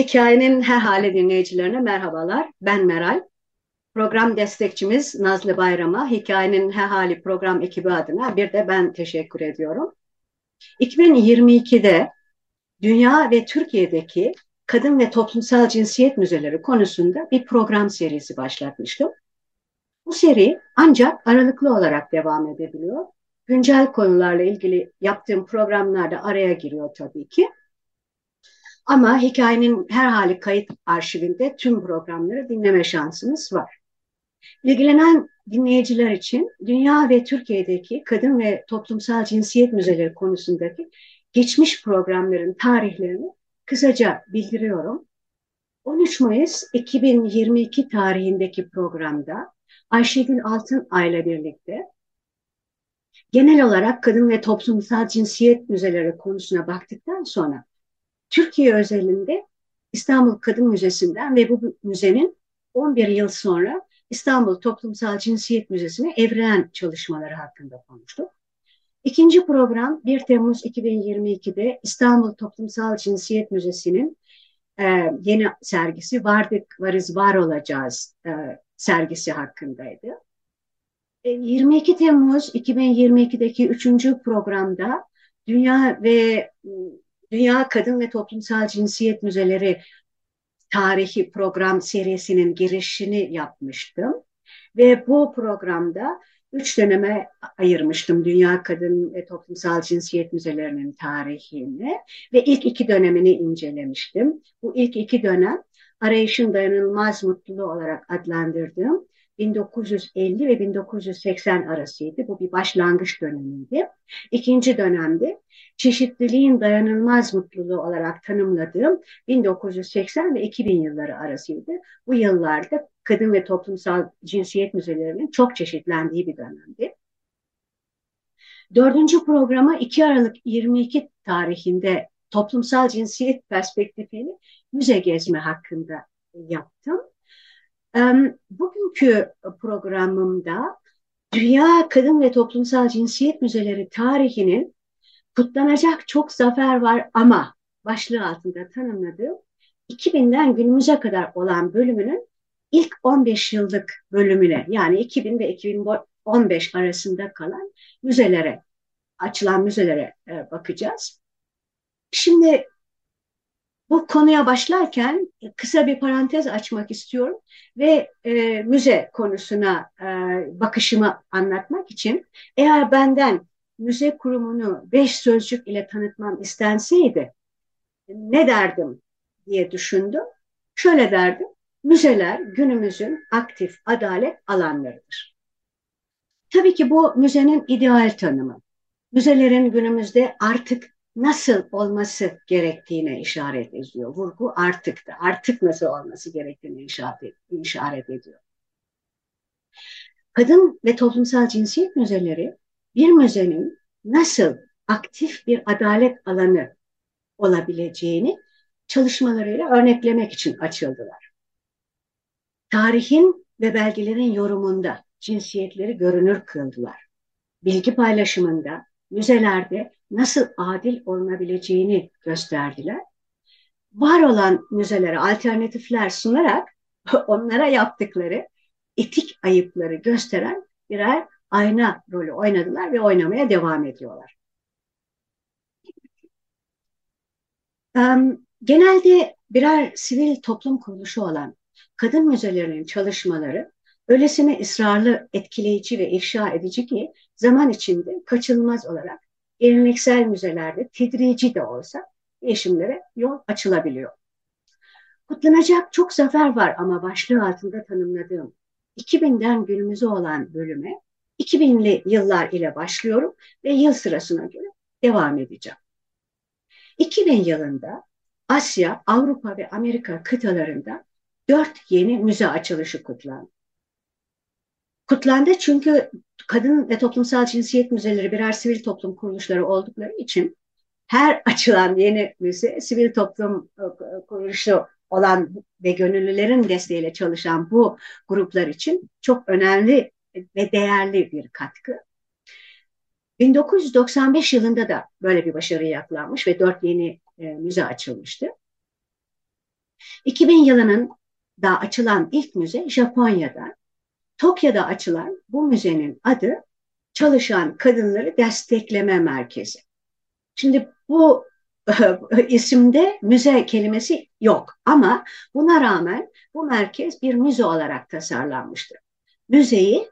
Hikayenin her hali dinleyicilerine merhabalar. Ben Meral. Program destekçimiz Nazlı Bayram'a Hikayenin Her Hali program ekibi adına bir de ben teşekkür ediyorum. 2022'de dünya ve Türkiye'deki kadın ve toplumsal cinsiyet müzeleri konusunda bir program serisi başlatmıştım. Bu seri ancak aralıklı olarak devam edebiliyor. Güncel konularla ilgili yaptığım programlarda araya giriyor tabii ki. Ama hikayenin her hali kayıt arşivinde tüm programları dinleme şansınız var. İlgilenen dinleyiciler için dünya ve Türkiye'deki kadın ve toplumsal cinsiyet müzeleri konusundaki geçmiş programların tarihlerini kısaca bildiriyorum. 13 Mayıs 2022 tarihindeki programda Ayşegül Altınay ile birlikte genel olarak kadın ve toplumsal cinsiyet müzeleri konusuna baktıktan sonra Türkiye özelinde İstanbul Kadın Müzesi'nden ve bu müzenin 11 yıl sonra İstanbul Toplumsal Cinsiyet Müzesi'ne evrilen çalışmaları hakkında konuştuk. İkinci program 1 Temmuz 2022'de İstanbul Toplumsal Cinsiyet Müzesi'nin e, yeni sergisi Vardık Varız Var Olacağız e, sergisi hakkındaydı. E, 22 Temmuz 2022'deki üçüncü programda Dünya ve Dünya Kadın ve Toplumsal Cinsiyet Müzeleri tarihi program serisinin girişini yapmıştım. Ve bu programda üç döneme ayırmıştım Dünya Kadın ve Toplumsal Cinsiyet Müzelerinin tarihini ve ilk iki dönemini incelemiştim. Bu ilk iki dönem arayışın dayanılmaz mutluluğu olarak adlandırdığım 1950 ve 1980 arasıydı. Bu bir başlangıç dönemiydi. İkinci dönemde çeşitliliğin dayanılmaz mutluluğu olarak tanımladığım 1980 ve 2000 yılları arasıydı. Bu yıllarda kadın ve toplumsal cinsiyet müzelerinin çok çeşitlendiği bir dönemdi. Dördüncü programa 2 Aralık 22 tarihinde toplumsal cinsiyet perspektifiyle müze gezme hakkında yaptım. Bugünkü programımda Dünya Kadın ve Toplumsal Cinsiyet Müzeleri tarihinin kutlanacak çok zafer var ama başlığı altında tanımladığım 2000'den günümüze kadar olan bölümünün ilk 15 yıllık bölümüne yani 2000 ve 2015 arasında kalan müzelere, açılan müzelere e, bakacağız. Şimdi bu konuya başlarken kısa bir parantez açmak istiyorum ve e, müze konusuna e, bakışımı anlatmak için eğer benden müze kurumunu beş sözcük ile tanıtmam istenseydi ne derdim diye düşündüm. Şöyle derdim, müzeler günümüzün aktif adalet alanlarıdır. Tabii ki bu müzenin ideal tanımı. Müzelerin günümüzde artık nasıl olması gerektiğine işaret ediyor. Vurgu artık da, artık nasıl olması gerektiğine işaret, işaret ediyor. Kadın ve toplumsal cinsiyet müzeleri bir müzenin nasıl aktif bir adalet alanı olabileceğini çalışmalarıyla örneklemek için açıldılar. Tarihin ve belgelerin yorumunda cinsiyetleri görünür kıldılar. Bilgi paylaşımında, müzelerde nasıl adil olunabileceğini gösterdiler. Var olan müzelere alternatifler sunarak onlara yaptıkları etik ayıpları gösteren birer ayna rolü oynadılar ve oynamaya devam ediyorlar. Genelde birer sivil toplum kuruluşu olan kadın müzelerinin çalışmaları öylesine ısrarlı, etkileyici ve ifşa edici ki zaman içinde kaçınılmaz olarak geleneksel müzelerde tedrici de olsa değişimlere yol açılabiliyor. Kutlanacak çok zafer var ama başlığı altında tanımladığım 2000'den günümüze olan bölüme 2000'li yıllar ile başlıyorum ve yıl sırasına göre devam edeceğim. 2000 yılında Asya, Avrupa ve Amerika kıtalarında dört yeni müze açılışı kutlandı. Kutlandı çünkü kadın ve toplumsal cinsiyet müzeleri birer sivil toplum kuruluşları oldukları için her açılan yeni müze sivil toplum e, kuruluşu olan ve gönüllülerin desteğiyle çalışan bu gruplar için çok önemli ve değerli bir katkı. 1995 yılında da böyle bir başarı yaklanmış ve dört yeni e, müze açılmıştı. 2000 yılının da açılan ilk müze Japonya'da. Tokyo'da açılan bu müzenin adı Çalışan Kadınları Destekleme Merkezi. Şimdi bu isimde müze kelimesi yok ama buna rağmen bu merkez bir müze olarak tasarlanmıştır. Müzeyi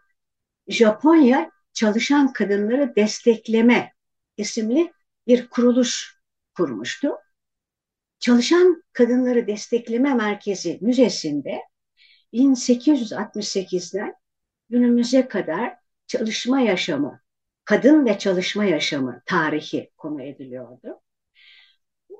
Japonya Çalışan Kadınları Destekleme isimli bir kuruluş kurmuştu. Çalışan Kadınları Destekleme Merkezi Müzesi'nde 1868'den günümüze kadar çalışma yaşamı, kadın ve çalışma yaşamı tarihi konu ediliyordu.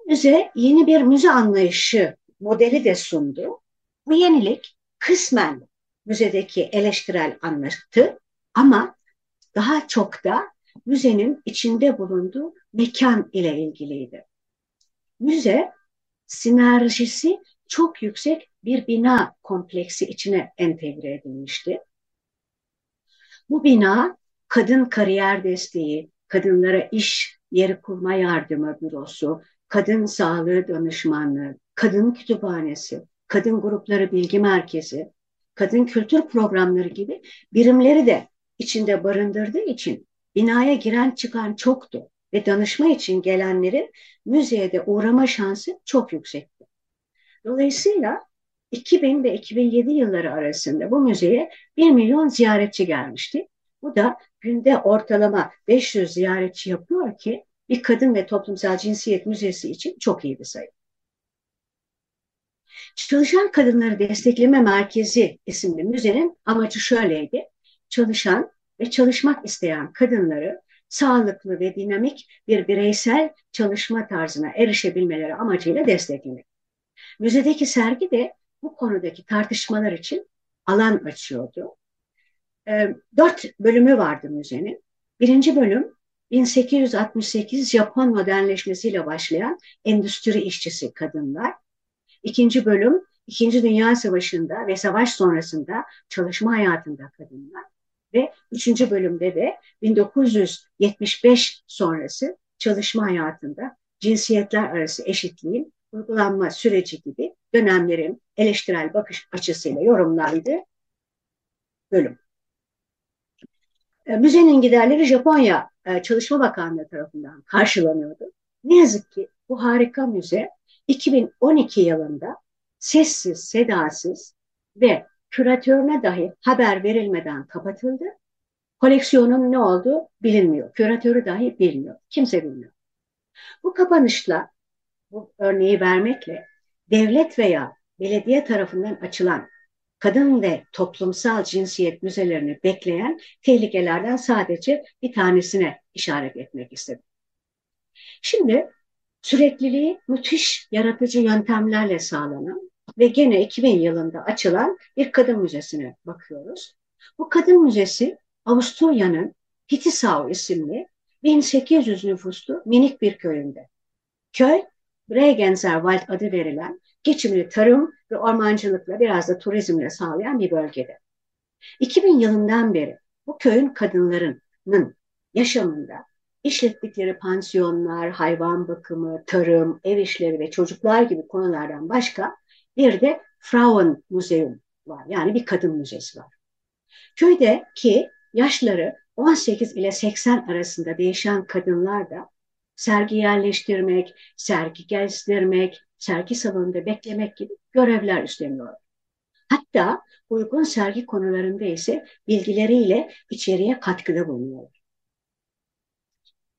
Müze yeni bir müze anlayışı modeli de sundu. Bu yenilik kısmen müzedeki eleştirel anlatı ama daha çok da müzenin içinde bulunduğu mekan ile ilgiliydi. Müze sinerjisi çok yüksek bir bina kompleksi içine entegre edilmişti. Bu bina kadın kariyer desteği, kadınlara iş yeri kurma yardımı bürosu, kadın sağlığı danışmanlığı, kadın kütüphanesi, kadın grupları bilgi merkezi, kadın kültür programları gibi birimleri de içinde barındırdığı için binaya giren çıkan çoktu ve danışma için gelenlerin müzeye de uğrama şansı çok yüksekti. Dolayısıyla 2000 ve 2007 yılları arasında bu müzeye 1 milyon ziyaretçi gelmişti. Bu da günde ortalama 500 ziyaretçi yapıyor ki bir kadın ve toplumsal cinsiyet müzesi için çok iyi bir sayı. Çalışan Kadınları Destekleme Merkezi isimli müzenin amacı şöyleydi. Çalışan ve çalışmak isteyen kadınları sağlıklı ve dinamik bir bireysel çalışma tarzına erişebilmeleri amacıyla desteklemek. Müzedeki sergi de bu konudaki tartışmalar için alan açıyordu. E, dört bölümü vardı müzenin. Birinci bölüm 1868 Japon modernleşmesiyle başlayan endüstri işçisi kadınlar. İkinci bölüm İkinci Dünya Savaşı'nda ve savaş sonrasında çalışma hayatında kadınlar. Ve üçüncü bölümde de 1975 sonrası çalışma hayatında cinsiyetler arası eşitliğin uygulanma süreci gibi dönemlerin eleştirel bakış açısıyla yorumlandığı bölüm. E, müzenin giderleri Japonya e, Çalışma Bakanlığı tarafından karşılanıyordu. Ne yazık ki bu harika müze 2012 yılında sessiz, sedasız ve küratörüne dahi haber verilmeden kapatıldı. Koleksiyonun ne olduğu bilinmiyor. Küratörü dahi bilmiyor. Kimse bilmiyor. Bu kapanışla, bu örneği vermekle devlet veya belediye tarafından açılan kadın ve toplumsal cinsiyet müzelerini bekleyen tehlikelerden sadece bir tanesine işaret etmek istedim. Şimdi sürekliliği müthiş yaratıcı yöntemlerle sağlanan ve gene 2000 yılında açılan bir kadın müzesine bakıyoruz. Bu kadın müzesi Avusturya'nın Hittisau isimli 1800 nüfuslu minik bir köyünde. Köy, Bregenzerwald adı verilen geçimini tarım ve ormancılıkla biraz da turizmle sağlayan bir bölgede. 2000 yılından beri bu köyün kadınlarının yaşamında işlettikleri pansiyonlar, hayvan bakımı, tarım, ev işleri ve çocuklar gibi konulardan başka bir de Frauen Museum var. Yani bir kadın müzesi var. Köyde ki yaşları 18 ile 80 arasında değişen kadınlar da sergi yerleştirmek, sergi gezdirmek, sergi salonunda beklemek gibi görevler üstleniyor. Hatta uygun sergi konularında ise bilgileriyle içeriye katkıda bulunuyor.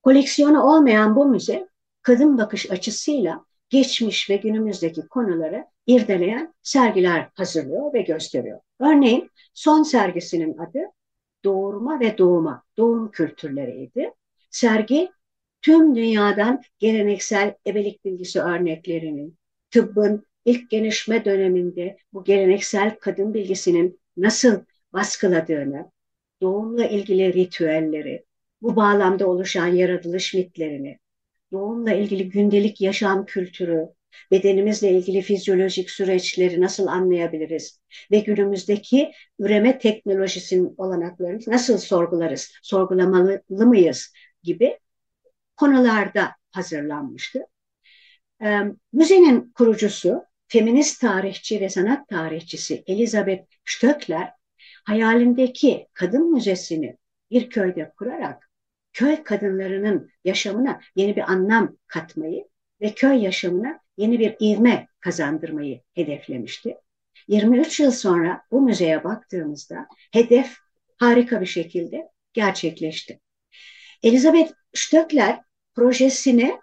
Koleksiyonu olmayan bu müze kadın bakış açısıyla geçmiş ve günümüzdeki konuları irdeleyen sergiler hazırlıyor ve gösteriyor. Örneğin son sergisinin adı Doğurma ve Doğuma, Doğum Kültürleriydi. Sergi tüm dünyadan geleneksel ebelik bilgisi örneklerini, tıbbın ilk gelişme döneminde bu geleneksel kadın bilgisinin nasıl baskıladığını, doğumla ilgili ritüelleri, bu bağlamda oluşan yaratılış mitlerini, doğumla ilgili gündelik yaşam kültürü, bedenimizle ilgili fizyolojik süreçleri nasıl anlayabiliriz ve günümüzdeki üreme teknolojisinin olanaklarını nasıl sorgularız, sorgulamalı mıyız gibi konularda hazırlanmıştı. Ee, müzenin kurucusu, feminist tarihçi ve sanat tarihçisi Elizabeth Stöckler, hayalindeki kadın müzesini bir köyde kurarak köy kadınlarının yaşamına yeni bir anlam katmayı ve köy yaşamına yeni bir ivme kazandırmayı hedeflemişti. 23 yıl sonra bu müzeye baktığımızda hedef harika bir şekilde gerçekleşti. Elizabeth Stöckler projesini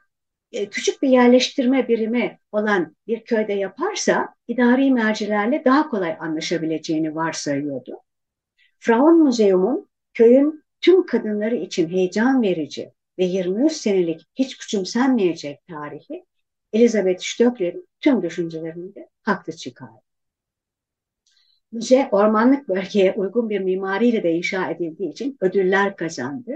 e, küçük bir yerleştirme birimi olan bir köyde yaparsa idari mercilerle daha kolay anlaşabileceğini varsayıyordu. Frauen Museum'un köyün tüm kadınları için heyecan verici ve 23 senelik hiç küçümsenmeyecek tarihi Elizabeth Stöckler'in tüm düşüncelerinde haklı çıkardı. Müze ormanlık bölgeye uygun bir mimariyle de inşa edildiği için ödüller kazandı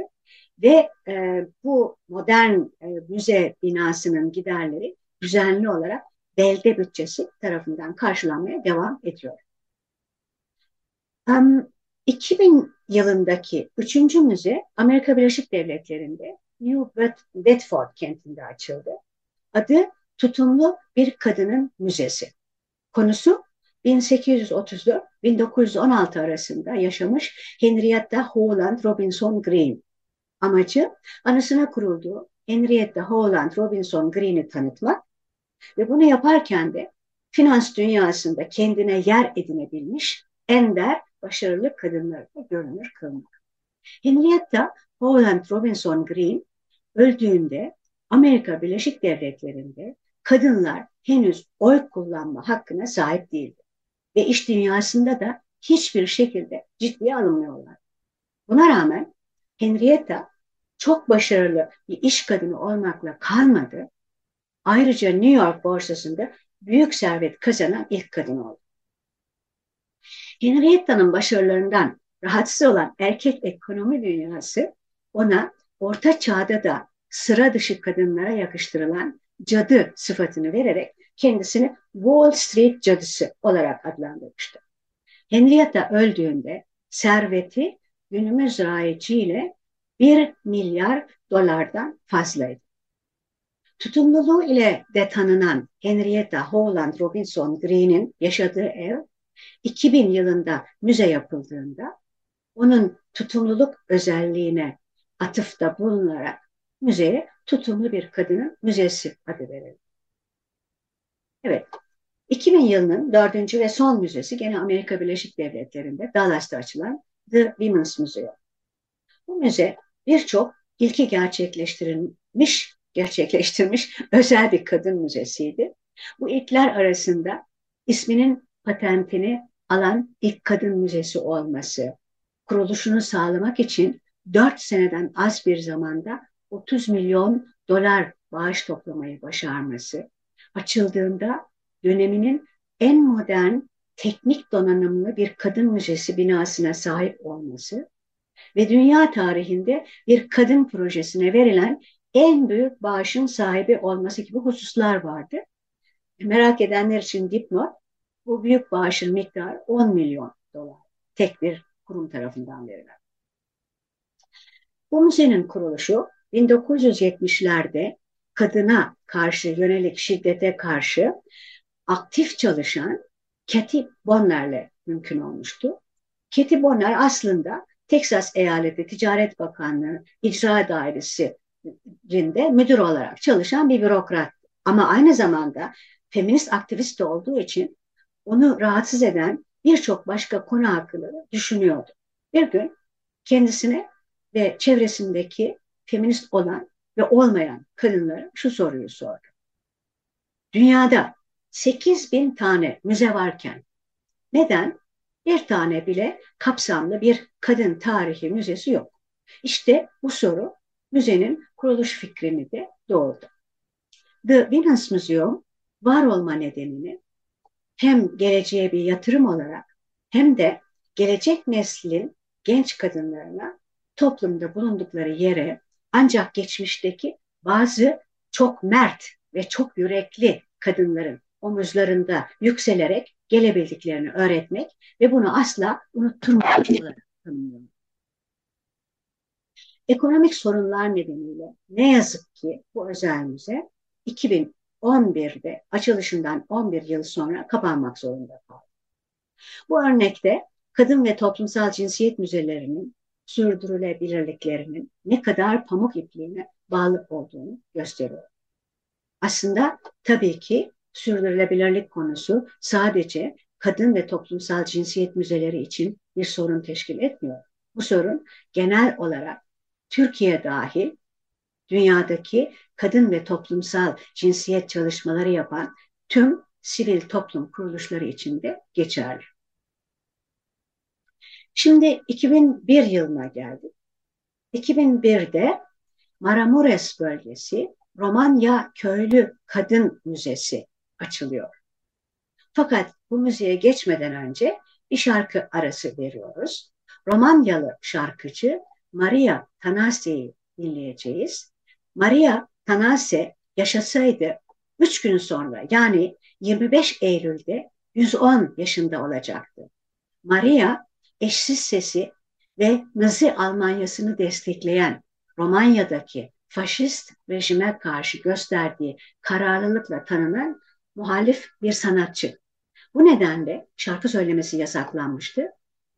ve e, bu modern e, müze binasının giderleri düzenli olarak belde bütçesi tarafından karşılanmaya devam ediyor. Um, 2000 yılındaki üçüncü müze Amerika Birleşik Devletleri'nde New Bedford kentinde açıldı. Adı Tutumlu Bir Kadının Müzesi. Konusu 1834-1916 arasında yaşamış Henrietta Howland Robinson Green. Amacı anısına kurulduğu Henrietta Howland Robinson Green'i tanıtmak ve bunu yaparken de finans dünyasında kendine yer edinebilmiş ender başarılı kadınları da görünür kılmak. Henrietta Howland Robinson Green öldüğünde Amerika Birleşik Devletleri'nde kadınlar henüz oy kullanma hakkına sahip değildi. Ve iş dünyasında da hiçbir şekilde ciddiye alınmıyorlar. Buna rağmen Henrietta çok başarılı bir iş kadını olmakla kalmadı. Ayrıca New York borsasında büyük servet kazanan ilk kadın oldu. Henrietta'nın başarılarından rahatsız olan erkek ekonomi dünyası ona orta çağda da sıra dışı kadınlara yakıştırılan cadı sıfatını vererek kendisini Wall Street cadısı olarak adlandırmıştı. Henrietta öldüğünde serveti günümüz rayici 1 milyar dolardan fazlaydı. Tutumluluğu ile de tanınan Henrietta Howland Robinson Green'in yaşadığı ev 2000 yılında müze yapıldığında onun tutumluluk özelliğine atıfta bulunarak müzeye tutumlu bir kadının müzesi adı verildi. Evet, 2000 yılının dördüncü ve son müzesi gene Amerika Birleşik Devletleri'nde Dallas'ta açılan The Women's Museum. Bu müze birçok ilki gerçekleştirilmiş, gerçekleştirmiş özel bir kadın müzesiydi. Bu ilkler arasında isminin patentini alan ilk kadın müzesi olması, kuruluşunu sağlamak için 4 seneden az bir zamanda 30 milyon dolar bağış toplamayı başarması, açıldığında döneminin en modern teknik donanımlı bir kadın müzesi binasına sahip olması ve dünya tarihinde bir kadın projesine verilen en büyük bağışın sahibi olması gibi hususlar vardı. Merak edenler için dipnot, bu büyük bağışın miktarı 10 milyon dolar. Tek bir kurum tarafından verilen. Bu müzenin kuruluşu 1970'lerde kadına karşı yönelik şiddete karşı aktif çalışan Katy Bonner'le mümkün olmuştu. Katy Bonner aslında Teksas Eyaleti Ticaret Bakanlığı İcra Dairesi'nde müdür olarak çalışan bir bürokrat. Ama aynı zamanda feminist aktivist olduğu için onu rahatsız eden birçok başka konu hakkında düşünüyordu. Bir gün kendisine ve çevresindeki feminist olan ve olmayan kadınlara şu soruyu sordu. Dünyada 8 bin tane müze varken neden bir tane bile kapsamlı bir kadın tarihi müzesi yok? İşte bu soru müzenin kuruluş fikrini de doğurdu. The Venus Museum var olma nedenini hem geleceğe bir yatırım olarak hem de gelecek neslin genç kadınlarına toplumda bulundukları yere ancak geçmişteki bazı çok mert ve çok yürekli kadınların omuzlarında yükselerek gelebildiklerini öğretmek ve bunu asla unutturmamak olarak tanımlıyor. Ekonomik sorunlar nedeniyle ne yazık ki bu özel müze 2011'de açılışından 11 yıl sonra kapanmak zorunda kaldı. Bu örnekte kadın ve toplumsal cinsiyet müzelerinin sürdürülebilirliklerinin ne kadar pamuk ipliğine bağlı olduğunu gösteriyor. Aslında tabii ki sürdürülebilirlik konusu sadece kadın ve toplumsal cinsiyet müzeleri için bir sorun teşkil etmiyor. Bu sorun genel olarak Türkiye dahil dünyadaki kadın ve toplumsal cinsiyet çalışmaları yapan tüm sivil toplum kuruluşları için de geçerli. Şimdi 2001 yılına geldik. 2001'de Maramures bölgesi Romanya Köylü Kadın Müzesi açılıyor. Fakat bu müziğe geçmeden önce bir şarkı arası veriyoruz. Romanyalı şarkıcı Maria Tanase'yi dinleyeceğiz. Maria Tanase yaşasaydı 3 gün sonra yani 25 Eylül'de 110 yaşında olacaktı. Maria eşsiz sesi ve Nazi Almanyası'nı destekleyen Romanya'daki faşist rejime karşı gösterdiği kararlılıkla tanınan muhalif bir sanatçı. Bu nedenle şarkı söylemesi yasaklanmıştı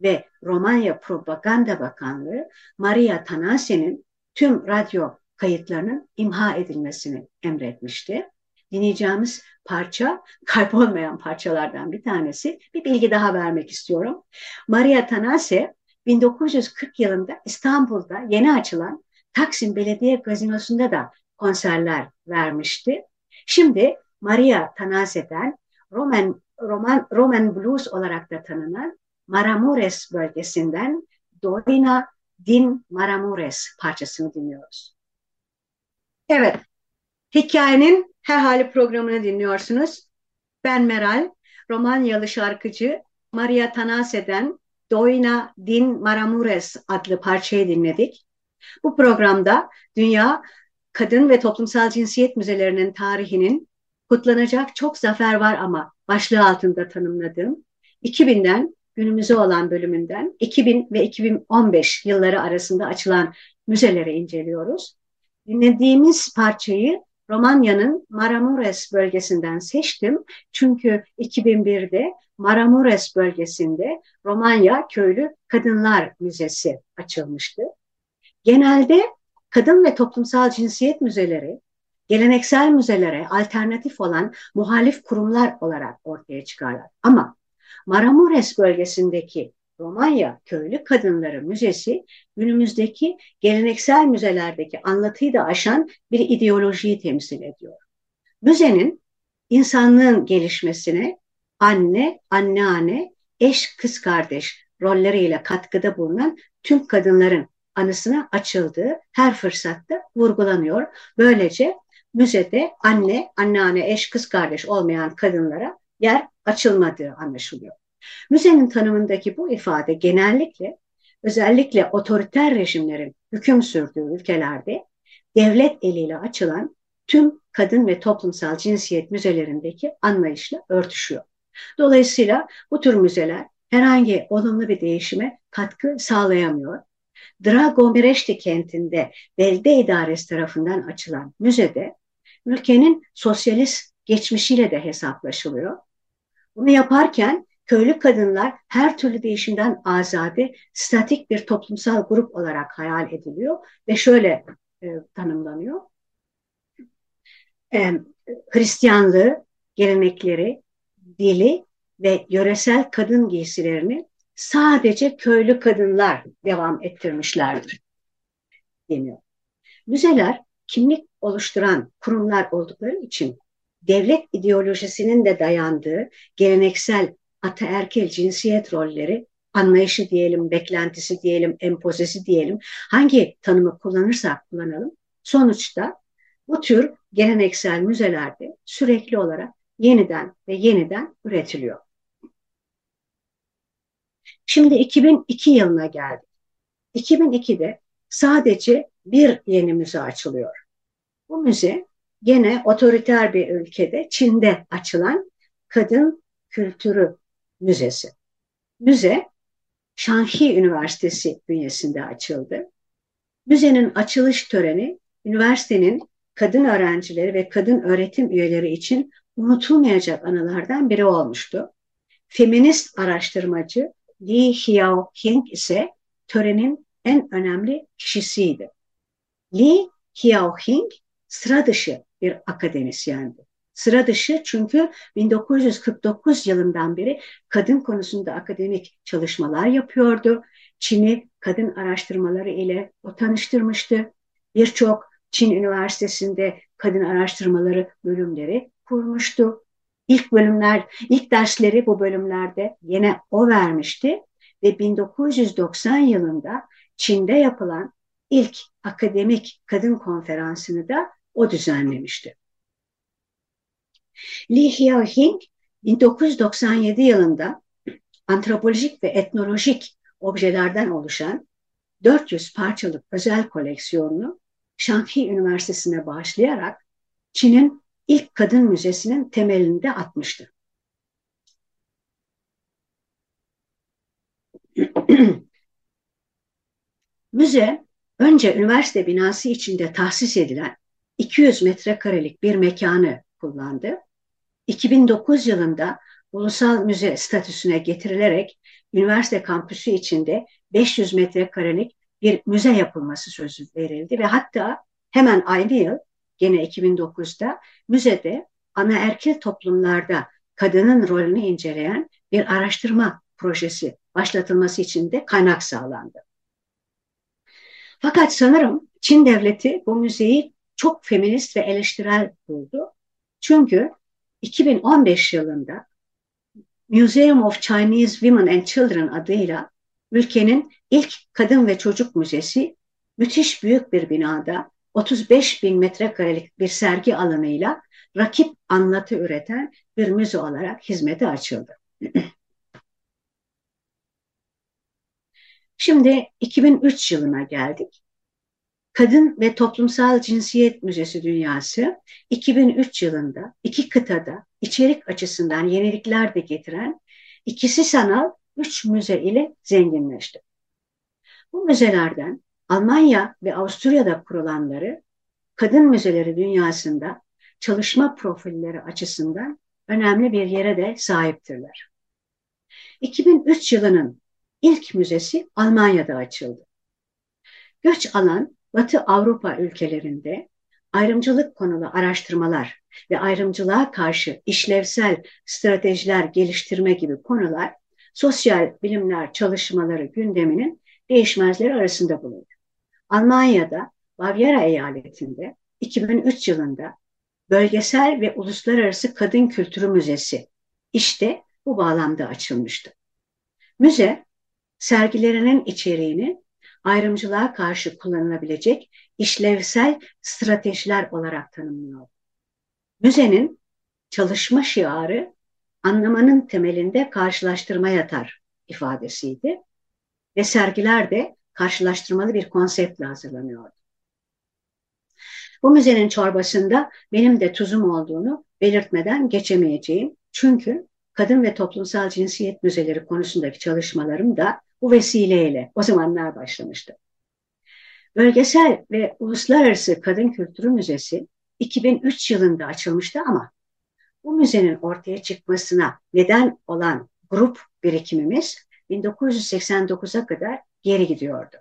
ve Romanya Propaganda Bakanlığı Maria Tanase'nin tüm radyo kayıtlarının imha edilmesini emretmişti. Dinleyeceğimiz parça kaybolmayan parçalardan bir tanesi. Bir bilgi daha vermek istiyorum. Maria Tanase 1940 yılında İstanbul'da yeni açılan Taksim Belediye Gazinosu'nda da konserler vermişti. Şimdi Maria Tanase'den Roman, Roman, Roman Blues olarak da tanınan Maramures bölgesinden Dorina Din Maramures parçasını dinliyoruz. Evet, hikayenin her hali programını dinliyorsunuz. Ben Meral, Romanyalı şarkıcı Maria Tanase'den Doina Din Maramures adlı parçayı dinledik. Bu programda Dünya Kadın ve Toplumsal Cinsiyet Müzelerinin tarihinin kutlanacak çok zafer var ama başlığı altında tanımladığım 2000'den günümüze olan bölümünden 2000 ve 2015 yılları arasında açılan müzeleri inceliyoruz. Dinlediğimiz parçayı Romanya'nın Maramures bölgesinden seçtim. Çünkü 2001'de Maramures bölgesinde Romanya Köylü Kadınlar Müzesi açılmıştı. Genelde kadın ve toplumsal cinsiyet müzeleri geleneksel müzelere alternatif olan muhalif kurumlar olarak ortaya çıkarlar. Ama Maramures bölgesindeki Romanya Köylü Kadınları Müzesi günümüzdeki geleneksel müzelerdeki anlatıyı da aşan bir ideolojiyi temsil ediyor. Müzenin insanlığın gelişmesine anne, anneanne, eş, kız kardeş rolleriyle katkıda bulunan tüm kadınların anısına açıldığı her fırsatta vurgulanıyor. Böylece müzede anne, anneanne, eş, kız kardeş olmayan kadınlara yer açılmadığı anlaşılıyor. Müzenin tanımındaki bu ifade genellikle özellikle otoriter rejimlerin hüküm sürdüğü ülkelerde devlet eliyle açılan tüm kadın ve toplumsal cinsiyet müzelerindeki anlayışla örtüşüyor. Dolayısıyla bu tür müzeler herhangi olumlu bir değişime katkı sağlayamıyor. Dragomireşti kentinde belde idaresi tarafından açılan müzede ülkenin sosyalist geçmişiyle de hesaplaşılıyor. Bunu yaparken köylü kadınlar her türlü değişimden azade, statik bir toplumsal grup olarak hayal ediliyor ve şöyle e, tanımlanıyor. E, Hristiyanlığı, gelenekleri, dili ve yöresel kadın giysilerini sadece köylü kadınlar devam ettirmişlerdir deniyor. Müzeler kimlik oluşturan kurumlar oldukları için devlet ideolojisinin de dayandığı geleneksel ataerkil cinsiyet rolleri anlayışı diyelim, beklentisi diyelim, empozesi diyelim, hangi tanımı kullanırsak kullanalım, sonuçta bu tür geleneksel müzelerde sürekli olarak yeniden ve yeniden üretiliyor. Şimdi 2002 yılına geldik. 2002'de sadece bir yeni müze açılıyor. Bu müze gene otoriter bir ülkede Çin'de açılan Kadın Kültürü Müzesi. Müze Şanhi Üniversitesi bünyesinde açıldı. Müzenin açılış töreni üniversitenin kadın öğrencileri ve kadın öğretim üyeleri için unutulmayacak anılardan biri olmuştu. Feminist araştırmacı Li Xiaoqing ise törenin en önemli kişisiydi. Li Xiaoqing sıra dışı bir akademisyendi. Sıra dışı çünkü 1949 yılından beri kadın konusunda akademik çalışmalar yapıyordu. Çin'i kadın araştırmaları ile o tanıştırmıştı. Birçok Çin Üniversitesi'nde kadın araştırmaları bölümleri kurmuştu. İlk bölümler, ilk dersleri bu bölümlerde yine o vermişti ve 1990 yılında Çin'de yapılan ilk akademik kadın konferansını da o düzenlemişti. Li Hiao-hing 1997 yılında antropolojik ve etnolojik objelerden oluşan 400 parçalık özel koleksiyonunu Şanghi Üniversitesi'ne bağışlayarak Çin'in ilk kadın müzesinin temelini de atmıştı. Müze önce üniversite binası içinde tahsis edilen 200 metrekarelik bir mekanı kullandı. 2009 yılında ulusal müze statüsüne getirilerek üniversite kampüsü içinde 500 metrekarelik bir müze yapılması sözü verildi ve hatta hemen aynı yıl gene 2009'da müzede anaerkil toplumlarda kadının rolünü inceleyen bir araştırma projesi başlatılması için de kaynak sağlandı. Fakat sanırım Çin devleti bu müzeyi çok feminist ve eleştirel buldu. Çünkü 2015 yılında Museum of Chinese Women and Children adıyla ülkenin ilk kadın ve çocuk müzesi müthiş büyük bir binada 35 bin metrekarelik bir sergi alanıyla rakip anlatı üreten bir müze olarak hizmete açıldı. Şimdi 2003 yılına geldik. Kadın ve Toplumsal Cinsiyet Müzesi Dünyası 2003 yılında iki kıtada içerik açısından yenilikler de getiren ikisi sanal üç müze ile zenginleşti. Bu müzelerden Almanya ve Avusturya'da kurulanları kadın müzeleri dünyasında çalışma profilleri açısından önemli bir yere de sahiptirler. 2003 yılının ilk müzesi Almanya'da açıldı. Göç alan Batı Avrupa ülkelerinde ayrımcılık konulu araştırmalar ve ayrımcılığa karşı işlevsel stratejiler geliştirme gibi konular sosyal bilimler çalışmaları gündeminin değişmezleri arasında bulunur. Almanya'da Bavyera eyaletinde 2003 yılında Bölgesel ve Uluslararası Kadın Kültürü Müzesi işte bu bağlamda açılmıştı. Müze sergilerinin içeriğini ayrımcılığa karşı kullanılabilecek işlevsel stratejiler olarak tanımlıyor. Müzenin çalışma şiarı anlamanın temelinde karşılaştırma yatar ifadesiydi ve sergiler de karşılaştırmalı bir konseptle hazırlanıyordu. Bu müzenin çorbasında benim de tuzum olduğunu belirtmeden geçemeyeceğim. Çünkü kadın ve toplumsal cinsiyet müzeleri konusundaki çalışmalarım da bu vesileyle o zamanlar başlamıştı. Bölgesel ve Uluslararası Kadın Kültürü Müzesi 2003 yılında açılmıştı ama bu müzenin ortaya çıkmasına neden olan grup birikimimiz 1989'a kadar geri gidiyordu.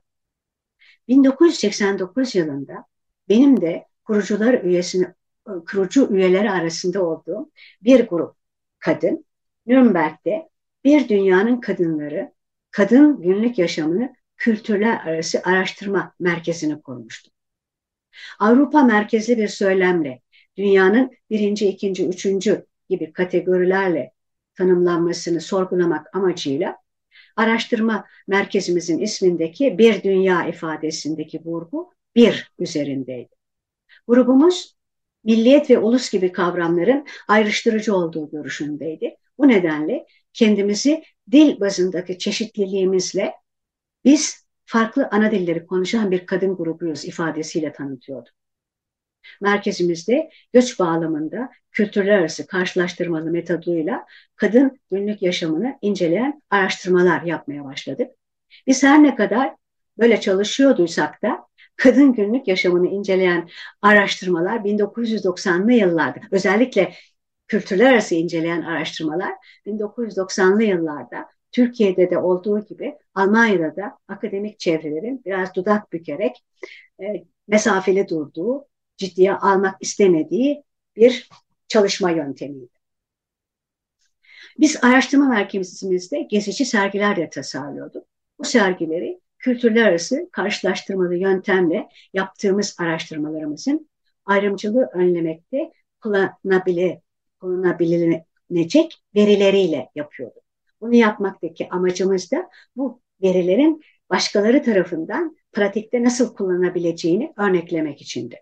1989 yılında benim de kurucular üyesini kurucu üyeleri arasında olduğum bir grup kadın Nürnberg'de bir dünyanın kadınları kadın günlük yaşamını kültürler arası araştırma merkezini kurmuştu. Avrupa merkezli bir söylemle dünyanın birinci, ikinci, üçüncü gibi kategorilerle tanımlanmasını sorgulamak amacıyla araştırma merkezimizin ismindeki bir dünya ifadesindeki vurgu bir üzerindeydi. Grubumuz milliyet ve ulus gibi kavramların ayrıştırıcı olduğu görüşündeydi. Bu nedenle kendimizi dil bazındaki çeşitliliğimizle biz farklı ana dilleri konuşan bir kadın grubuyuz ifadesiyle tanıtıyordu. Merkezimizde göç bağlamında kültürler arası karşılaştırmalı metoduyla kadın günlük yaşamını inceleyen araştırmalar yapmaya başladık. Biz her ne kadar böyle çalışıyorduysak da kadın günlük yaşamını inceleyen araştırmalar 1990'lı yıllarda özellikle kültürler arası inceleyen araştırmalar 1990'lı yıllarda Türkiye'de de olduğu gibi Almanya'da da akademik çevrelerin biraz dudak bükerek e, mesafeli durduğu, ciddiye almak istemediği bir çalışma yöntemiydi. Biz araştırma merkezimizde gezici sergiler de tasarlıyorduk. Bu sergileri kültürler arası karşılaştırmalı yöntemle yaptığımız araştırmalarımızın ayrımcılığı önlemekte kullanabile, kullanabilecek verileriyle yapıyorduk. Bunu yapmaktaki amacımız da bu verilerin başkaları tarafından pratikte nasıl kullanabileceğini örneklemek içindi.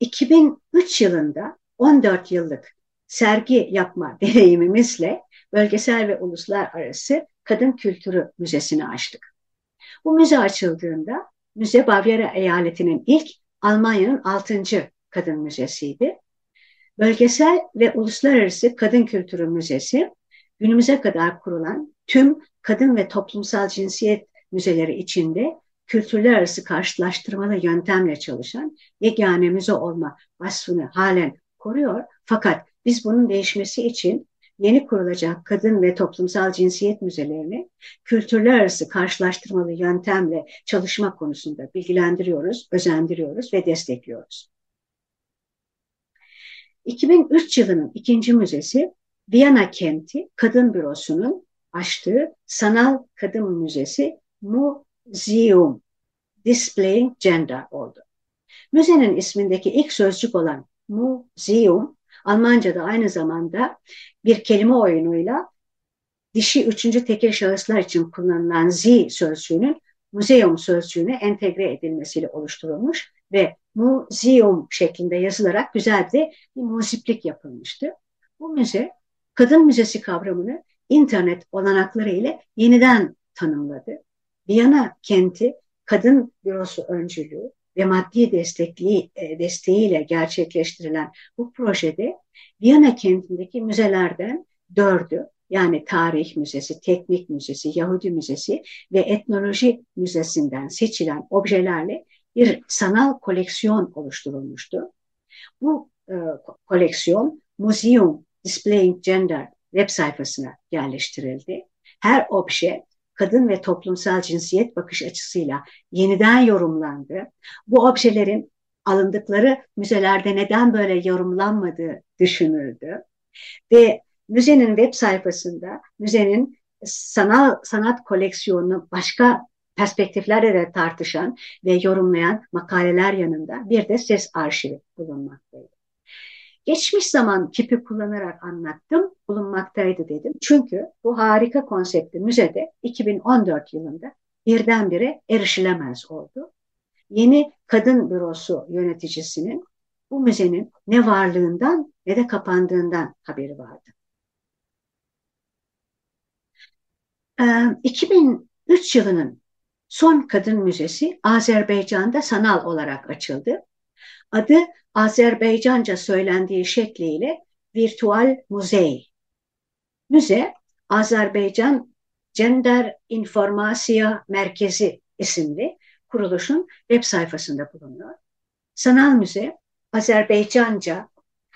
2003 yılında 14 yıllık sergi yapma deneyimimizle bölgesel ve uluslararası kadın kültürü müzesini açtık. Bu müze açıldığında müze Bavyera eyaletinin ilk Almanya'nın altıncı kadın müzesiydi. Bölgesel ve uluslararası kadın kültürü müzesi günümüze kadar kurulan tüm kadın ve toplumsal cinsiyet müzeleri içinde kültürler arası karşılaştırmalı yöntemle çalışan yegane müze olma vasfını halen koruyor. Fakat biz bunun değişmesi için yeni kurulacak kadın ve toplumsal cinsiyet müzelerini kültürler arası karşılaştırmalı yöntemle çalışma konusunda bilgilendiriyoruz, özendiriyoruz ve destekliyoruz. 2003 yılının ikinci müzesi Viyana kenti Kadın Bürosu'nun açtığı Sanal Kadın Müzesi Museum Displaying Gender oldu. Müzenin ismindeki ilk sözcük olan museum Almanca'da aynı zamanda bir kelime oyunuyla dişi üçüncü tekil şahıslar için kullanılan Z sözcüğünün museum sözcüğüne entegre edilmesiyle oluşturulmuş ve museum şeklinde yazılarak güzel bir, bir muziplik yapılmıştı. Bu müze kadın müzesi kavramını internet olanakları ile yeniden tanımladı. Viyana kenti kadın bürosu öncülüğü ve maddi destekli, e, desteğiyle gerçekleştirilen bu projede Viyana kentindeki müzelerden dördü yani Tarih Müzesi, Teknik Müzesi, Yahudi Müzesi ve Etnoloji Müzesi'nden seçilen objelerle bir sanal koleksiyon oluşturulmuştu. Bu e, koleksiyon Museum Displaying Gender web sayfasına yerleştirildi. Her obje kadın ve toplumsal cinsiyet bakış açısıyla yeniden yorumlandı. Bu objelerin alındıkları müzelerde neden böyle yorumlanmadığı düşünüldü. Ve müzenin web sayfasında müzenin sanal sanat koleksiyonunu başka perspektiflerle de tartışan ve yorumlayan makaleler yanında bir de ses arşivi bulunmaktaydı. Geçmiş zaman kipi kullanarak anlattım, bulunmaktaydı dedim. Çünkü bu harika konsepti müzede 2014 yılında birdenbire erişilemez oldu. Yeni kadın bürosu yöneticisinin bu müzenin ne varlığından ne de kapandığından haberi vardı. Ee, 2003 yılının son kadın müzesi Azerbaycan'da sanal olarak açıldı. Adı Azerbaycanca söylendiği şekliyle Virtual Muzey. Müze Azerbaycan Gender İnformasya Merkezi isimli kuruluşun web sayfasında bulunuyor. Sanal müze Azerbaycanca,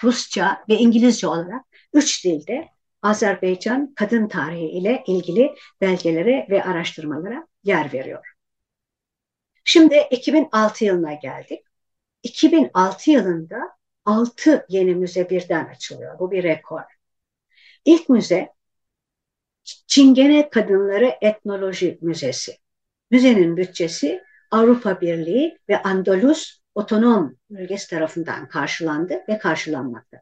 Rusça ve İngilizce olarak üç dilde Azerbaycan kadın tarihi ile ilgili belgelere ve araştırmalara yer veriyor. Şimdi 2006 yılına geldik. 2006 yılında 6 yeni müze birden açılıyor. Bu bir rekor. İlk müze Çingene Kadınları Etnoloji Müzesi. Müzenin bütçesi Avrupa Birliği ve Andalus Otonom Bölgesi tarafından karşılandı ve karşılanmakta.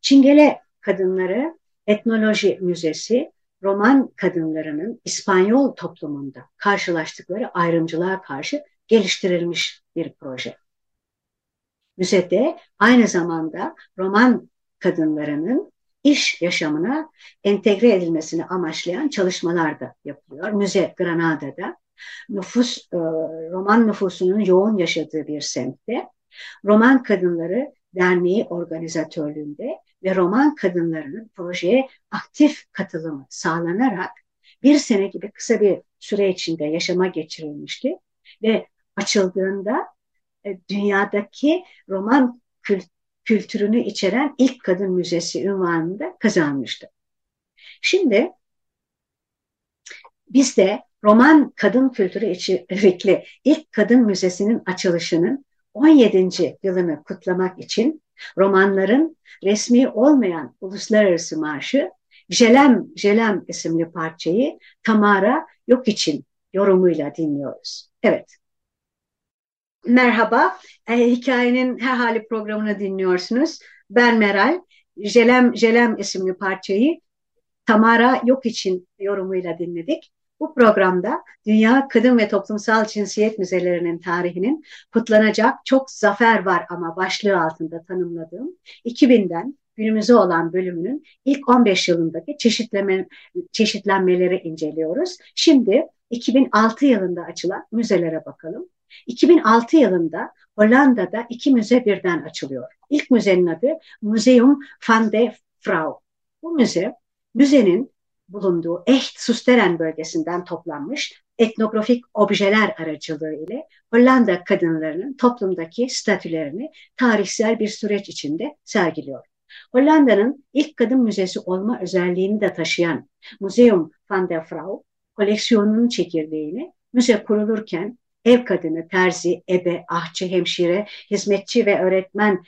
Çingene Kadınları Etnoloji Müzesi Roman kadınlarının İspanyol toplumunda karşılaştıkları ayrımcılığa karşı geliştirilmiş bir proje. Müzede aynı zamanda Roman kadınlarının iş yaşamına entegre edilmesini amaçlayan çalışmalar da yapılıyor. Müze Granada'da nüfus, e, Roman nüfusunun yoğun yaşadığı bir semtte Roman Kadınları Derneği organizatörlüğünde ve Roman kadınlarının projeye aktif katılımı sağlanarak bir sene gibi kısa bir süre içinde yaşama geçirilmişti ve açıldığında e, dünyadaki roman kült kültürünü içeren ilk kadın müzesi ünvanını da kazanmıştı. Şimdi biz de roman kadın kültürü içerikli ilk kadın müzesinin açılışının 17. yılını kutlamak için romanların resmi olmayan uluslararası marşı Jelem Jelem isimli parçayı Tamara Yok için yorumuyla dinliyoruz. Evet. Merhaba, e, hikayenin her hali programını dinliyorsunuz. Ben Meral, Jelem Jelem isimli parçayı Tamara Yok için yorumuyla dinledik. Bu programda Dünya Kadın ve Toplumsal Cinsiyet Müzelerinin tarihinin kutlanacak çok zafer var ama başlığı altında tanımladığım 2000'den günümüze olan bölümünün ilk 15 yılındaki çeşitleme, çeşitlenmeleri inceliyoruz. Şimdi 2006 yılında açılan müzelere bakalım. 2006 yılında Hollanda'da iki müze birden açılıyor. İlk müzenin adı Museum van de Vrouw. Bu müze, müzenin bulunduğu Echt Susteren bölgesinden toplanmış etnografik objeler aracılığı ile Hollanda kadınlarının toplumdaki statülerini tarihsel bir süreç içinde sergiliyor. Hollanda'nın ilk kadın müzesi olma özelliğini de taşıyan Museum van der Vrouw, koleksiyonunun çekirdeğini müze kurulurken ev kadını, terzi, ebe, ahçı, hemşire, hizmetçi ve öğretmen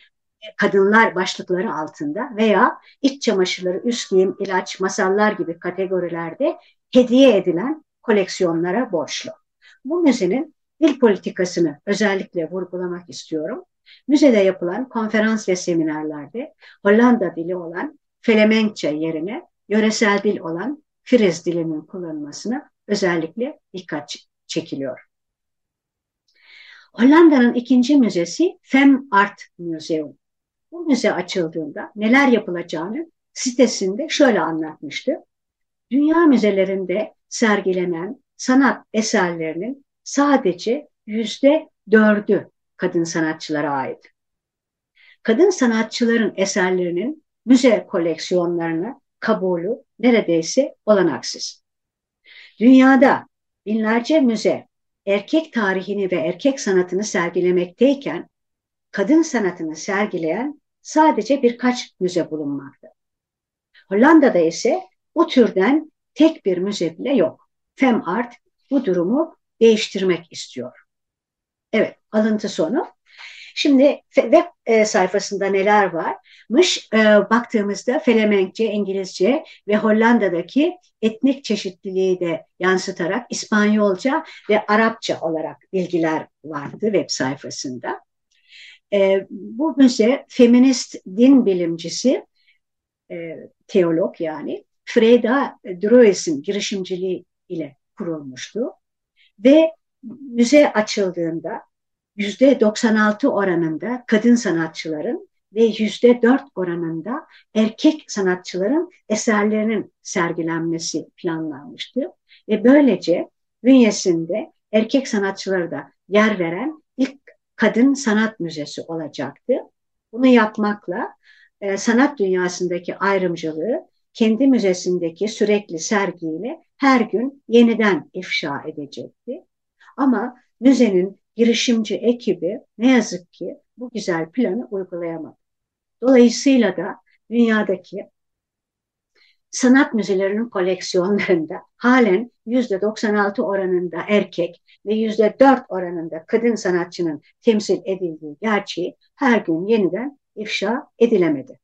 kadınlar başlıkları altında veya iç çamaşırları, üst giyim, ilaç, masallar gibi kategorilerde hediye edilen koleksiyonlara borçlu. Bu müzenin dil politikasını özellikle vurgulamak istiyorum. Müzede yapılan konferans ve seminerlerde Hollanda dili olan Felemenkçe yerine yöresel dil olan Friz dilinin kullanılmasına özellikle dikkat çekiliyor. Hollanda'nın ikinci müzesi Fem Art Museum. Bu müze açıldığında neler yapılacağını sitesinde şöyle anlatmıştı. Dünya müzelerinde sergilenen sanat eserlerinin sadece yüzde dördü kadın sanatçılara ait. Kadın sanatçıların eserlerinin müze koleksiyonlarına kabulü neredeyse olanaksız. Dünyada binlerce müze erkek tarihini ve erkek sanatını sergilemekteyken kadın sanatını sergileyen sadece birkaç müze bulunmakta. Hollanda'da ise bu türden tek bir müze bile yok. Fem Art bu durumu değiştirmek istiyor. Evet, alıntı sonu. Şimdi web e, sayfasında neler varmış? E, baktığımızda Felemenkçe, İngilizce ve Hollanda'daki etnik çeşitliliği de yansıtarak İspanyolca ve Arapça olarak bilgiler vardı web sayfasında. E, bu müze feminist din bilimcisi, e, teolog yani Freda Droes'in girişimciliği ile kurulmuştu. Ve müze açıldığında yüzde 96 oranında kadın sanatçıların ve yüzde 4 oranında erkek sanatçıların eserlerinin sergilenmesi planlanmıştı. Ve böylece bünyesinde erkek sanatçıları da yer veren kadın sanat müzesi olacaktı. Bunu yapmakla e, sanat dünyasındaki ayrımcılığı kendi müzesindeki sürekli sergiyle her gün yeniden ifşa edecekti. Ama müzenin girişimci ekibi ne yazık ki bu güzel planı uygulayamadı. Dolayısıyla da dünyadaki sanat müzelerinin koleksiyonlarında halen yüzde 96 oranında erkek ve yüzde 4 oranında kadın sanatçının temsil edildiği gerçeği her gün yeniden ifşa edilemedi.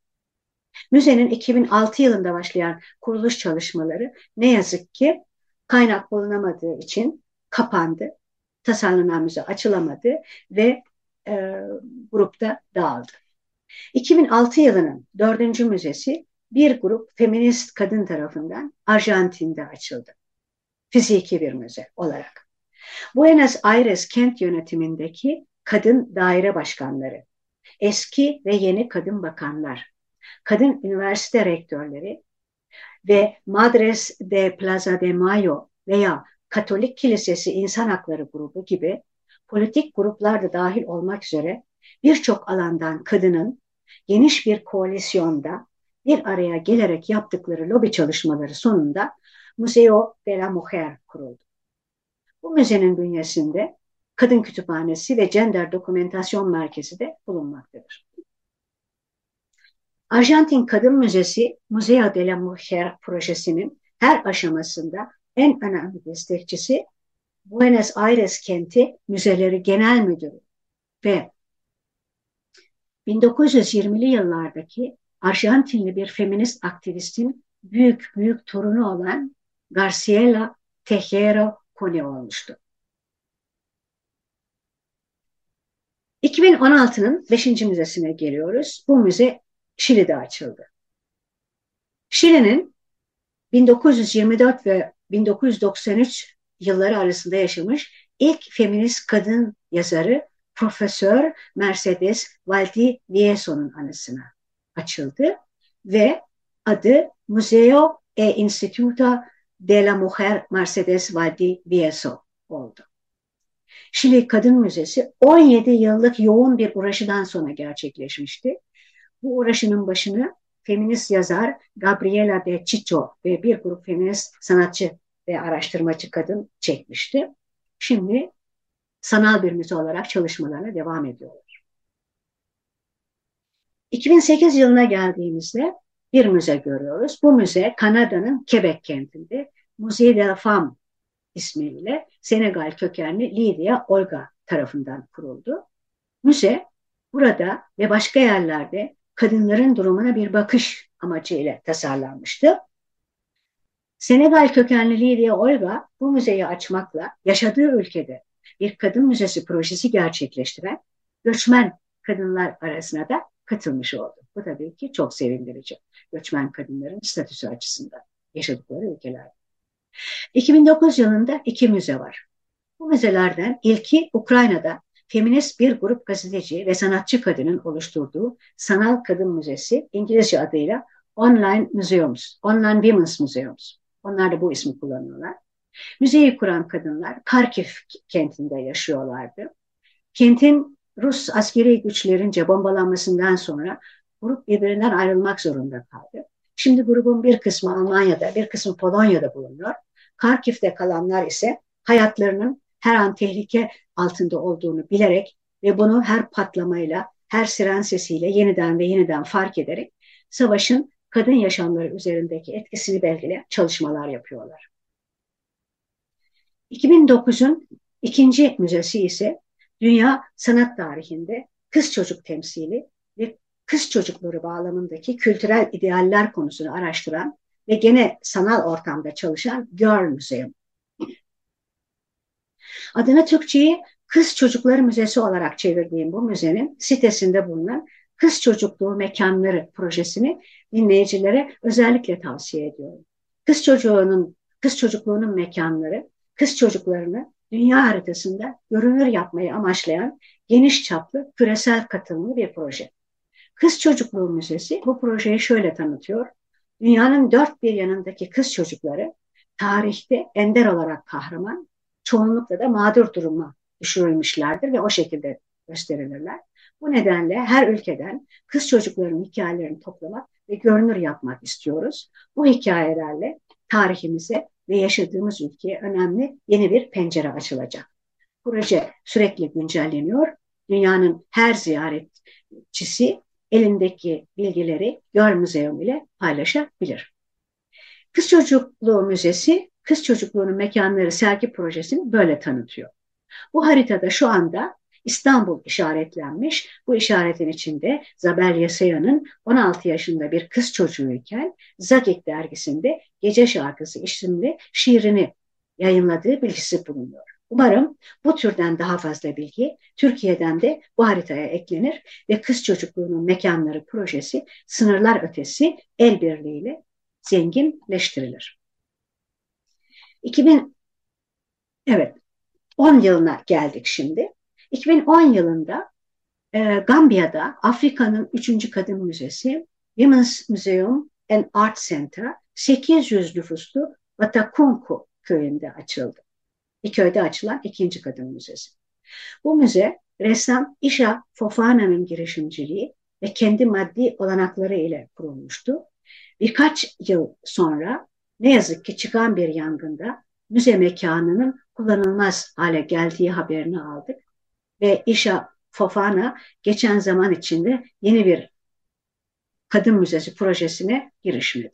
Müzenin 2006 yılında başlayan kuruluş çalışmaları ne yazık ki kaynak bulunamadığı için kapandı. Tasarlanan müze açılamadı ve e, grupta dağıldı. 2006 yılının dördüncü müzesi bir grup feminist kadın tarafından Arjantin'de açıldı. Fiziki bir müze olarak. Buenos Aires kent yönetimindeki kadın daire başkanları, eski ve yeni kadın bakanlar, kadın üniversite rektörleri ve Madres de Plaza de Mayo veya Katolik Kilisesi İnsan Hakları Grubu gibi politik gruplar da dahil olmak üzere birçok alandan kadının geniş bir koalisyonda bir araya gelerek yaptıkları lobi çalışmaları sonunda Museo de la Mujer kuruldu. Bu müzenin bünyesinde kadın kütüphanesi ve gender dokumentasyon merkezi de bulunmaktadır. Arjantin Kadın Müzesi Museo de la Mujer projesinin her aşamasında en önemli destekçisi Buenos Aires kenti müzeleri genel müdürü ve 1920'li yıllardaki Arjantinli bir feminist aktivistin büyük büyük torunu olan Garciela Tejero Cone olmuştu. 2016'nın 5. müzesine geliyoruz. Bu müze Şili'de açıldı. Şili'nin 1924 ve 1993 yılları arasında yaşamış ilk feminist kadın yazarı Profesör Mercedes Valdivieso'nun anısına açıldı ve adı Museo e Instituto de la Mujer Mercedes Valdivieso oldu. Şili Kadın Müzesi 17 yıllık yoğun bir uğraşıdan sonra gerçekleşmişti. Bu uğraşının başını feminist yazar Gabriela de Chicho ve bir grup feminist sanatçı ve araştırmacı kadın çekmişti. Şimdi sanal bir müze olarak çalışmalarına devam ediyorlar. 2008 yılına geldiğimizde bir müze görüyoruz. Bu müze Kanada'nın Quebec kentinde Musée de la Femme ismiyle Senegal kökenli Lydia Olga tarafından kuruldu. Müze burada ve başka yerlerde kadınların durumuna bir bakış amacıyla tasarlanmıştı. Senegal kökenli Lydia Olga bu müzeyi açmakla yaşadığı ülkede bir kadın müzesi projesi gerçekleştiren göçmen kadınlar arasına da katılmış oldu. Bu tabii ki çok sevindirici. Göçmen kadınların statüsü açısından yaşadıkları ülkelerde. 2009 yılında iki müze var. Bu müzelerden ilki Ukrayna'da feminist bir grup gazeteci ve sanatçı kadının oluşturduğu Sanal Kadın Müzesi İngilizce adıyla Online Museums, Online Women's Museums. Onlar da bu ismi kullanıyorlar. Müzeyi kuran kadınlar Karkiv kentinde yaşıyorlardı. Kentin Rus askeri güçlerince bombalanmasından sonra grup birbirinden ayrılmak zorunda kaldı. Şimdi grubun bir kısmı Almanya'da, bir kısmı Polonya'da bulunuyor. Karkiv'de kalanlar ise hayatlarının her an tehlike altında olduğunu bilerek ve bunu her patlamayla, her siren sesiyle yeniden ve yeniden fark ederek savaşın kadın yaşamları üzerindeki etkisini belgeleyen çalışmalar yapıyorlar. 2009'un ikinci müzesi ise dünya sanat tarihinde kız çocuk temsili ve kız çocukları bağlamındaki kültürel idealler konusunu araştıran ve gene sanal ortamda çalışan Girl Museum. Adını Türkçe'yi Kız Çocukları Müzesi olarak çevirdiğim bu müzenin sitesinde bulunan Kız Çocukluğu Mekanları projesini dinleyicilere özellikle tavsiye ediyorum. Kız çocuğunun, kız çocukluğunun mekanları, kız çocuklarını dünya haritasında görünür yapmayı amaçlayan geniş çaplı küresel katılımlı bir proje. Kız Çocukluğu Müzesi bu projeyi şöyle tanıtıyor. Dünyanın dört bir yanındaki kız çocukları tarihte ender olarak kahraman, çoğunlukla da mağdur duruma düşürülmüşlerdir ve o şekilde gösterilirler. Bu nedenle her ülkeden kız çocukların hikayelerini toplamak ve görünür yapmak istiyoruz. Bu hikayelerle tarihimize ve yaşadığımız ülkeye önemli yeni bir pencere açılacak. Proje sürekli güncelleniyor. Dünyanın her ziyaretçisi elindeki bilgileri Gör Müzeyum ile paylaşabilir. Kız Çocukluğu Müzesi, Kız Çocukluğunun Mekanları sergi projesini böyle tanıtıyor. Bu haritada şu anda İstanbul işaretlenmiş. Bu işaretin içinde Zabel Yasaya'nın 16 yaşında bir kız çocuğuyken Zagik dergisinde Gece Şarkısı isimli şiirini yayınladığı bilgisi bulunuyor. Umarım bu türden daha fazla bilgi Türkiye'den de bu haritaya eklenir ve kız çocukluğunun mekanları projesi sınırlar ötesi el birliğiyle zenginleştirilir. 2000 evet 10 yılına geldik şimdi. 2010 yılında e, Gambiya'da Afrika'nın 3. Kadın Müzesi Women's Museum and Art Center 800 nüfuslu Watakunku köyünde açıldı. Bir köyde açılan ikinci kadın müzesi. Bu müze ressam Isha Fofana'nın girişimciliği ve kendi maddi olanakları ile kurulmuştu. Birkaç yıl sonra ne yazık ki çıkan bir yangında müze mekanının kullanılmaz hale geldiği haberini aldık. Ve Isha Fofana geçen zaman içinde yeni bir kadın müzesi projesine girişmedi.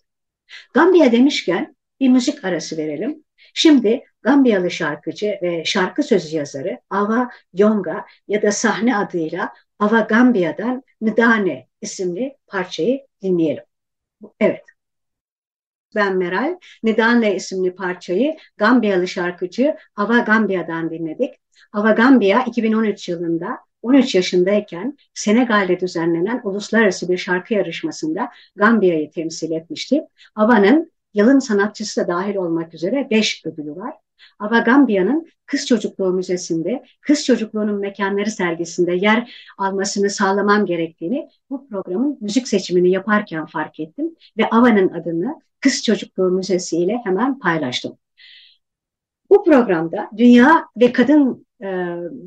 Gambiya demişken bir müzik arası verelim. Şimdi Gambiyalı şarkıcı ve şarkı sözü yazarı Ava Yonga ya da sahne adıyla Ava Gambiya'dan Ndane isimli parçayı dinleyelim. Evet. Ben Meral. Nidane isimli parçayı Gambiyalı şarkıcı Ava Gambiya'dan dinledik. Ava Gambiya 2013 yılında 13 yaşındayken Senegal'de düzenlenen uluslararası bir şarkı yarışmasında Gambiya'yı temsil etmişti. Ava'nın yılın sanatçısı da dahil olmak üzere 5 ödülü var. Ava Gambiya'nın Kız Çocukluğu Müzesi'nde Kız Çocukluğunun Mekanları sergisinde yer almasını sağlamam gerektiğini bu programın müzik seçimini yaparken fark ettim ve Ava'nın adını Kız Çocukluğu Müzesi ile hemen paylaştım. Bu programda dünya ve kadın e,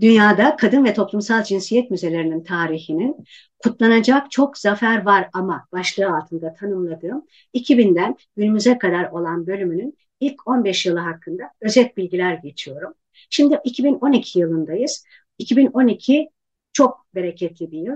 dünyada kadın ve toplumsal cinsiyet müzelerinin tarihinin kutlanacak çok zafer var ama başlığı altında tanımladığım 2000'den günümüze kadar olan bölümünün ilk 15 yılı hakkında özet bilgiler geçiyorum. Şimdi 2012 yılındayız. 2012 çok bereketli bir yıl.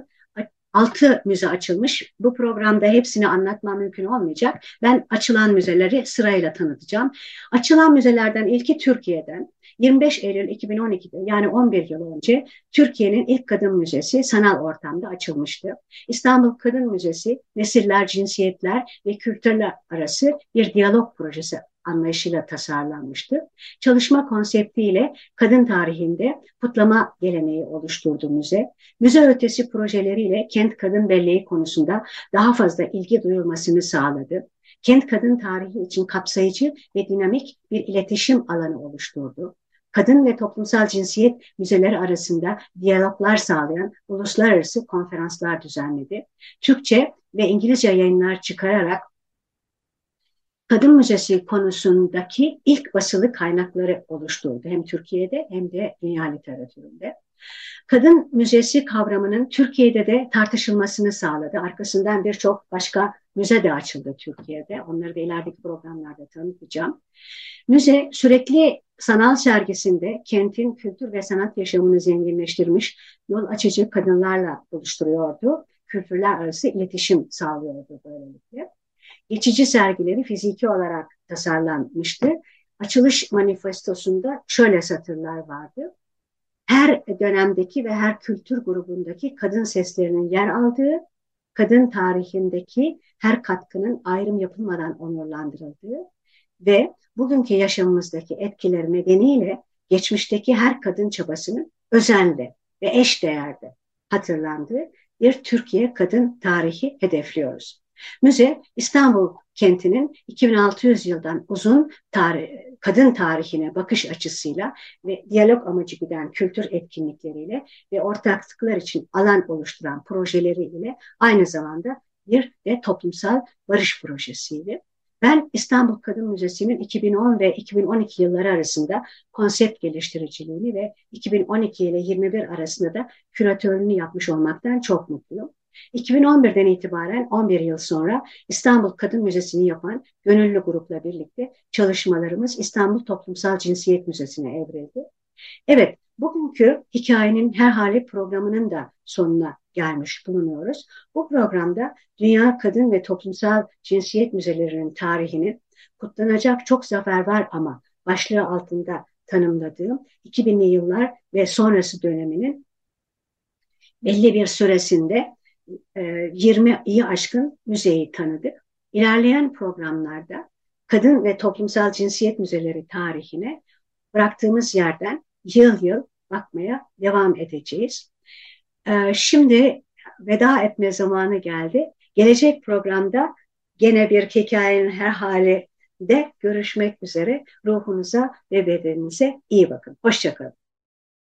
Altı müze açılmış. Bu programda hepsini anlatmam mümkün olmayacak. Ben açılan müzeleri sırayla tanıtacağım. Açılan müzelerden ilki Türkiye'den. 25 Eylül 2012'de yani 11 yıl önce Türkiye'nin ilk kadın müzesi sanal ortamda açılmıştı. İstanbul Kadın Müzesi nesiller, cinsiyetler ve kültürler arası bir diyalog projesi anlayışıyla tasarlanmıştı. Çalışma konseptiyle kadın tarihinde kutlama geleneği oluşturdu müze. Müze ötesi projeleriyle kent kadın belleği konusunda daha fazla ilgi duyulmasını sağladı. Kent kadın tarihi için kapsayıcı ve dinamik bir iletişim alanı oluşturdu kadın ve toplumsal cinsiyet müzeleri arasında diyaloglar sağlayan uluslararası konferanslar düzenledi. Türkçe ve İngilizce yayınlar çıkararak kadın müzesi konusundaki ilk basılı kaynakları oluşturdu. Hem Türkiye'de hem de dünya literatüründe. Kadın müzesi kavramının Türkiye'de de tartışılmasını sağladı. Arkasından birçok başka müze de açıldı Türkiye'de. Onları da ilerideki programlarda tanıtacağım. Müze sürekli sanal sergisinde kentin kültür ve sanat yaşamını zenginleştirmiş, yol açıcı kadınlarla oluşturuyordu. Kültürler arası iletişim sağlıyordu böylelikle. Geçici sergileri fiziki olarak tasarlanmıştı. Açılış manifestosunda şöyle satırlar vardı. Her dönemdeki ve her kültür grubundaki kadın seslerinin yer aldığı, kadın tarihindeki her katkının ayrım yapılmadan onurlandırıldığı ve bugünkü yaşamımızdaki etkileri nedeniyle geçmişteki her kadın çabasının özenle ve eş değerde hatırlandığı bir Türkiye kadın tarihi hedefliyoruz. Müze İstanbul kentinin 2600 yıldan uzun tarih, kadın tarihine bakış açısıyla ve diyalog amacı giden kültür etkinlikleriyle ve ortaklıklar için alan oluşturan projeleriyle aynı zamanda bir de toplumsal barış projesiydi. Ben İstanbul Kadın Müzesi'nin 2010 ve 2012 yılları arasında konsept geliştiriciliğini ve 2012 ile 21 arasında da küratörlüğünü yapmış olmaktan çok mutluyum. 2011'den itibaren 11 yıl sonra İstanbul Kadın Müzesi'ni yapan gönüllü grupla birlikte çalışmalarımız İstanbul Toplumsal Cinsiyet Müzesi'ne evrildi. Evet, bugünkü hikayenin her hali programının da sonuna gelmiş bulunuyoruz. Bu programda Dünya Kadın ve Toplumsal Cinsiyet Müzelerinin tarihini kutlanacak çok zafer var ama başlığı altında tanımladığım 2000'li yıllar ve sonrası döneminin belli bir süresinde 20'yi e, aşkın müzeyi tanıdık. İlerleyen programlarda kadın ve toplumsal cinsiyet müzeleri tarihine bıraktığımız yerden yıl yıl bakmaya devam edeceğiz. Ee, şimdi veda etme zamanı geldi. Gelecek programda gene bir hikayenin her hali de görüşmek üzere. Ruhunuza ve bedeninize iyi bakın. Hoşçakalın.